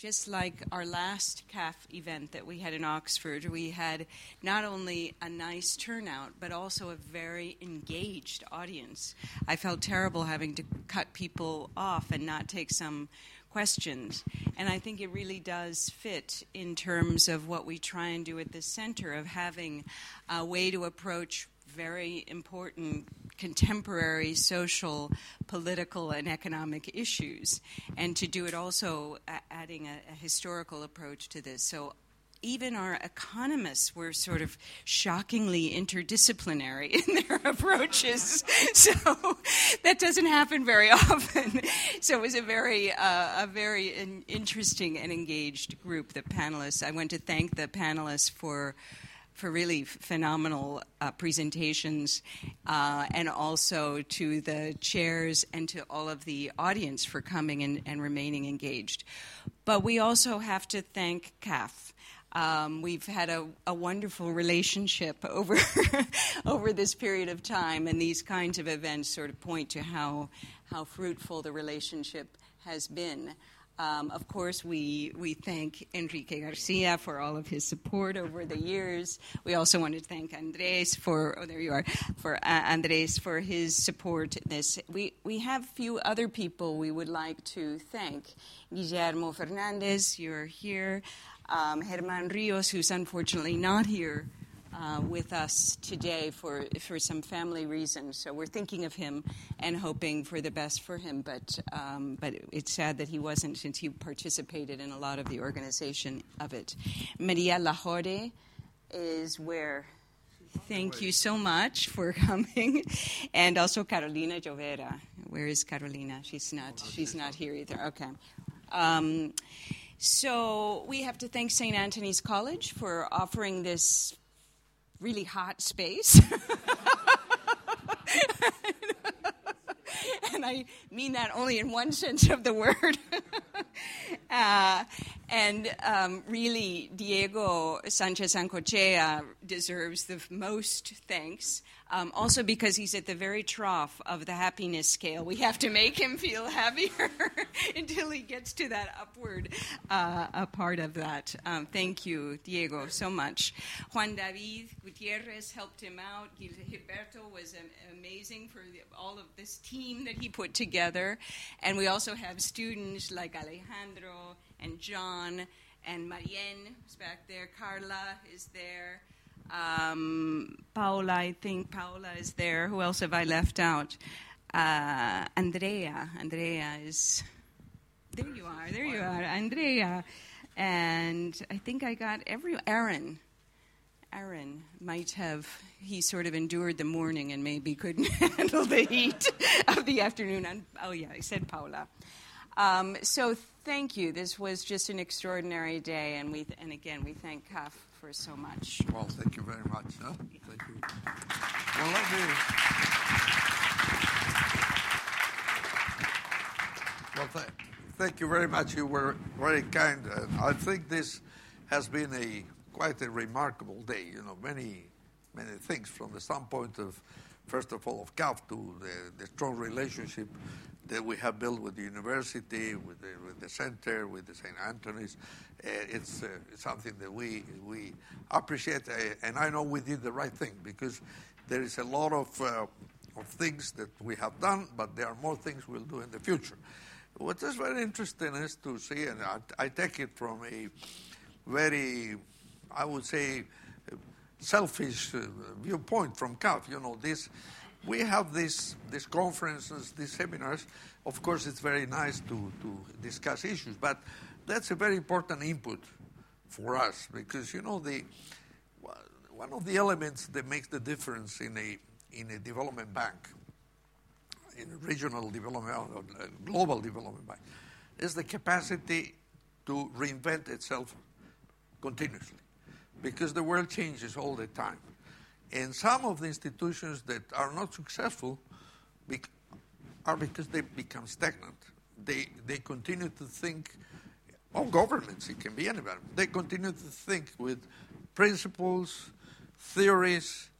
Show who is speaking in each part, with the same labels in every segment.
Speaker 1: just like our last CAF event that we had in Oxford, we had not only a nice turnout, but also a very engaged audience. I felt terrible having to cut people off and not take some questions. And I think it really does fit in terms of what we try and do at the center of having a way to approach very important contemporary social, political, and economic issues, and to do it also adding a, a historical approach to this. So even our economists were sort of shockingly interdisciplinary in their approaches. so that doesn't happen very often. so it was a very, uh, a very in- interesting and engaged group. The panelists. I want to thank the panelists for for really phenomenal uh, presentations, uh, and also to the chairs and to all of the audience for coming and, and remaining engaged. But we also have to thank CAF. Um, we've had a, a, wonderful relationship over over this period of time, and these kinds of events sort of point to how how fruitful the relationship has been. Um, of course, we, we thank Enrique Garcia for all of his support over the years. We also want to thank Andres for, oh, there you are, for uh, Andres for his support. This we, we have a few other people we would like to thank. Guillermo Fernandez, you're here. Um, Germán Rios, who's unfortunately not here uh, with us today for, for some family reasons. So we're thinking of him and hoping for the best for him. But, um, but it's sad that he wasn't since he participated in a lot of the organization of it. Maria Lajode is where. Thank you so much for coming, and also Carolina Jovera. Where is Carolina? She's not. She's not here either. Okay. Um, so we have to thank St. Antony's College for offering this really hot space. and I mean that only in one sense of the word. uh, and um, really, Diego Sanchez Ancochea deserves the most thanks. Um, also, because he's at the very trough of the happiness scale, we have to make him feel happier until he gets to that upward uh, a part of that. Um, thank you, Diego, so much. Juan David Gutierrez helped him out. Gilberto was amazing for the, all of this team that he put together. And we also have students like Alejandro and John and Marianne is back there. Carla is there. Um, Paula, I think Paola is there. Who else have I left out? Uh, Andrea. Andrea is. There you are. There you are. Andrea. And I think I got every. Aaron. Aaron might have. He sort of endured the morning and maybe couldn't handle the heat of the afternoon. And, oh, yeah, I said Paula. Um, so thank you. This was just an extraordinary day, and we and again we thank CAF for so much.
Speaker 2: Well, thank you very much. Huh? Thank you. Well, let me. Well, th- thank you very much. You were very kind. I think this has been a quite a remarkable day. You know, many many things from the standpoint of, first of all, of CAF to the, the strong relationship that we have built with the university, with the, with the center, with the St. Antony's. Uh, it's, uh, something that we, we appreciate, uh, and I know we did the right thing because there is a lot of, of things that we have done, but there are more things we'll do in the future. What is very interesting is to see, and I, I take it from a very, I would say, selfish viewpoint from CAF. You know, this we have these, these conferences, these seminars. Of course, it's very nice to, to discuss issues, but that's a very important input for us because, you know, the, one of the elements that makes the difference in a, in a development bank, in a regional development, or global development bank, is the capacity to reinvent itself continuously because the world changes all the time. And some of the institutions that are not successful are because they become stagnant. They, they continue to think, or governments, it can be anybody, they continue to think with principles, theories,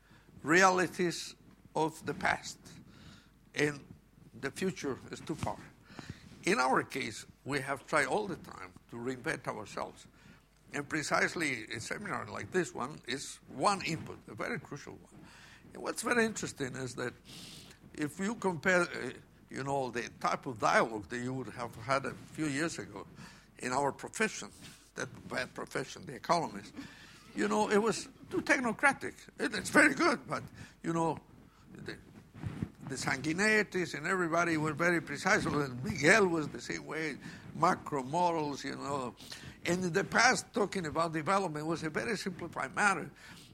Speaker 2: realities of the past. And the future is too far. In our case, we have tried all the time to reinvent ourselves. And precisely a seminar like this one is one input, a very crucial one. And what's very interesting is that if you compare, uh, you know, the type of dialogue that you would have had a few years ago in our profession, that bad profession, the economist, you know, it was too technocratic. It, it's very good, but, you know, the, the and everybody were very precise. Miguel was the same way, macro models, you know. And in the past, talking about development was a very simplified matter.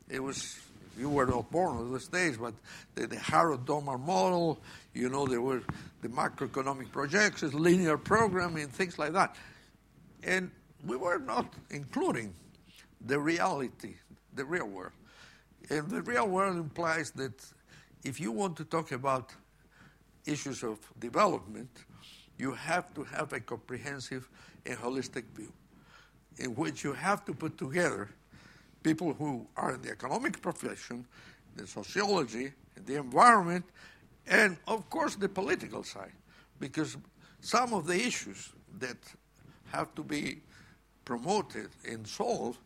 Speaker 2: It was, you were not born in those days, but the, the Harrod-Domar model, you know, there were the macroeconomic projections, linear programming, things like that. And we were not including the reality, the real world. And the real world implies that if you want to talk about issues of development, you have to have a comprehensive and holistic view in which you have to put together people who are in the economic profession, the sociology, the environment, and of course the political side. Because some of the issues that have to be promoted and solved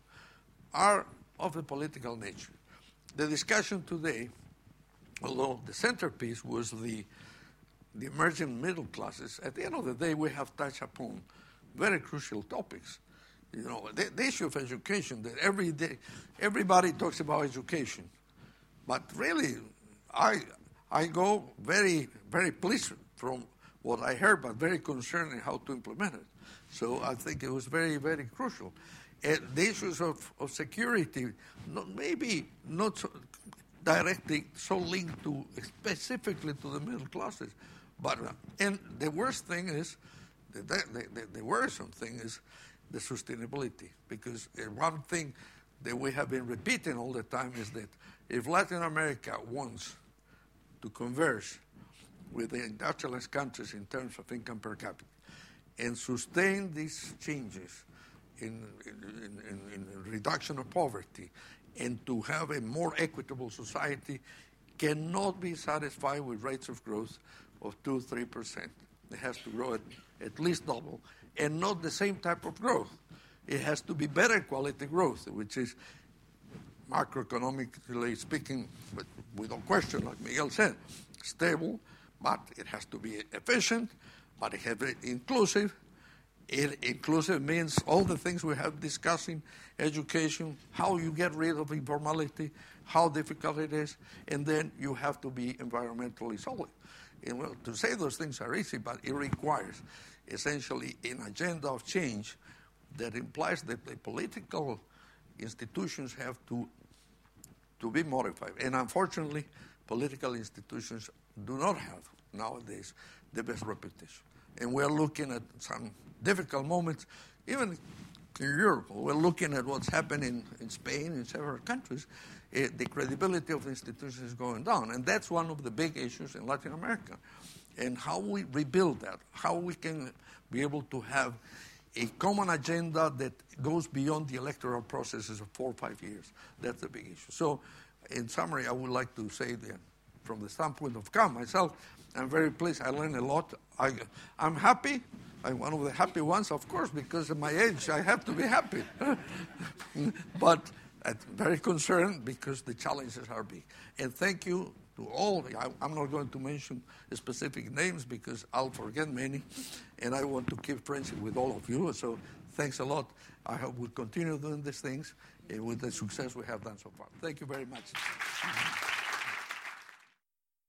Speaker 2: are of a political nature. The discussion today, although the centerpiece was the, the emerging middle classes, at the end of the day, we have touched upon very crucial topics. You know, the, the issue of education, that every day, everybody talks about education. But really, I, I go very, very pleased from what I heard, but very concerned in how to implement it. So I think it was very, very crucial. And the issues of, of security, not, maybe not so directly so linked to specifically to the middle classes, but and the worst thing is, the, the, the, the worrisome thing is the sustainability, because uh, one thing that we have been repeating all the time is that if Latin America wants to converge with the industrialized countries in terms of income per capita and sustain these changes in, in, in, in reduction of poverty and to have a more equitable society cannot be satisfied with rates of growth of 2 3%. It has to grow at, at least double and not the same type of growth. It has to be better quality growth, which is macroeconomically speaking, but without question, like Miguel said, stable, but it has to be efficient, but it has to be inclusive. It, inclusive means all the things we have discussing, education, how you get rid of informality, how difficult it is, and then you have to be environmentally solid. And well, to say those things are easy, but it requires essentially an agenda of change that implies that the political institutions have to to be modified. And unfortunately, political institutions do not have nowadays the best reputation. And we're looking at some difficult moments, even in Europe. We're looking at what's happening in Spain, in several countries. Uh, the credibility of the institutions is going down. And that's one of the big issues in Latin America. And how we rebuild that, how we can be able to have a common agenda that goes beyond the electoral processes of four or five years. That's the big issue. So, in summary, I would like to say that from the standpoint of CAF myself, I'm very pleased. I learned a lot. I, I'm happy. I'm one of the happy ones, of course, because of my age, I have to be happy. but I'm very concerned because the challenges are big. And thank you to all. I'm not going to mention specific names because I'll forget many, and I want to keep friendship with all of you. So thanks a lot. I hope we'll continue doing these things with the success we have done so far. Thank you very much.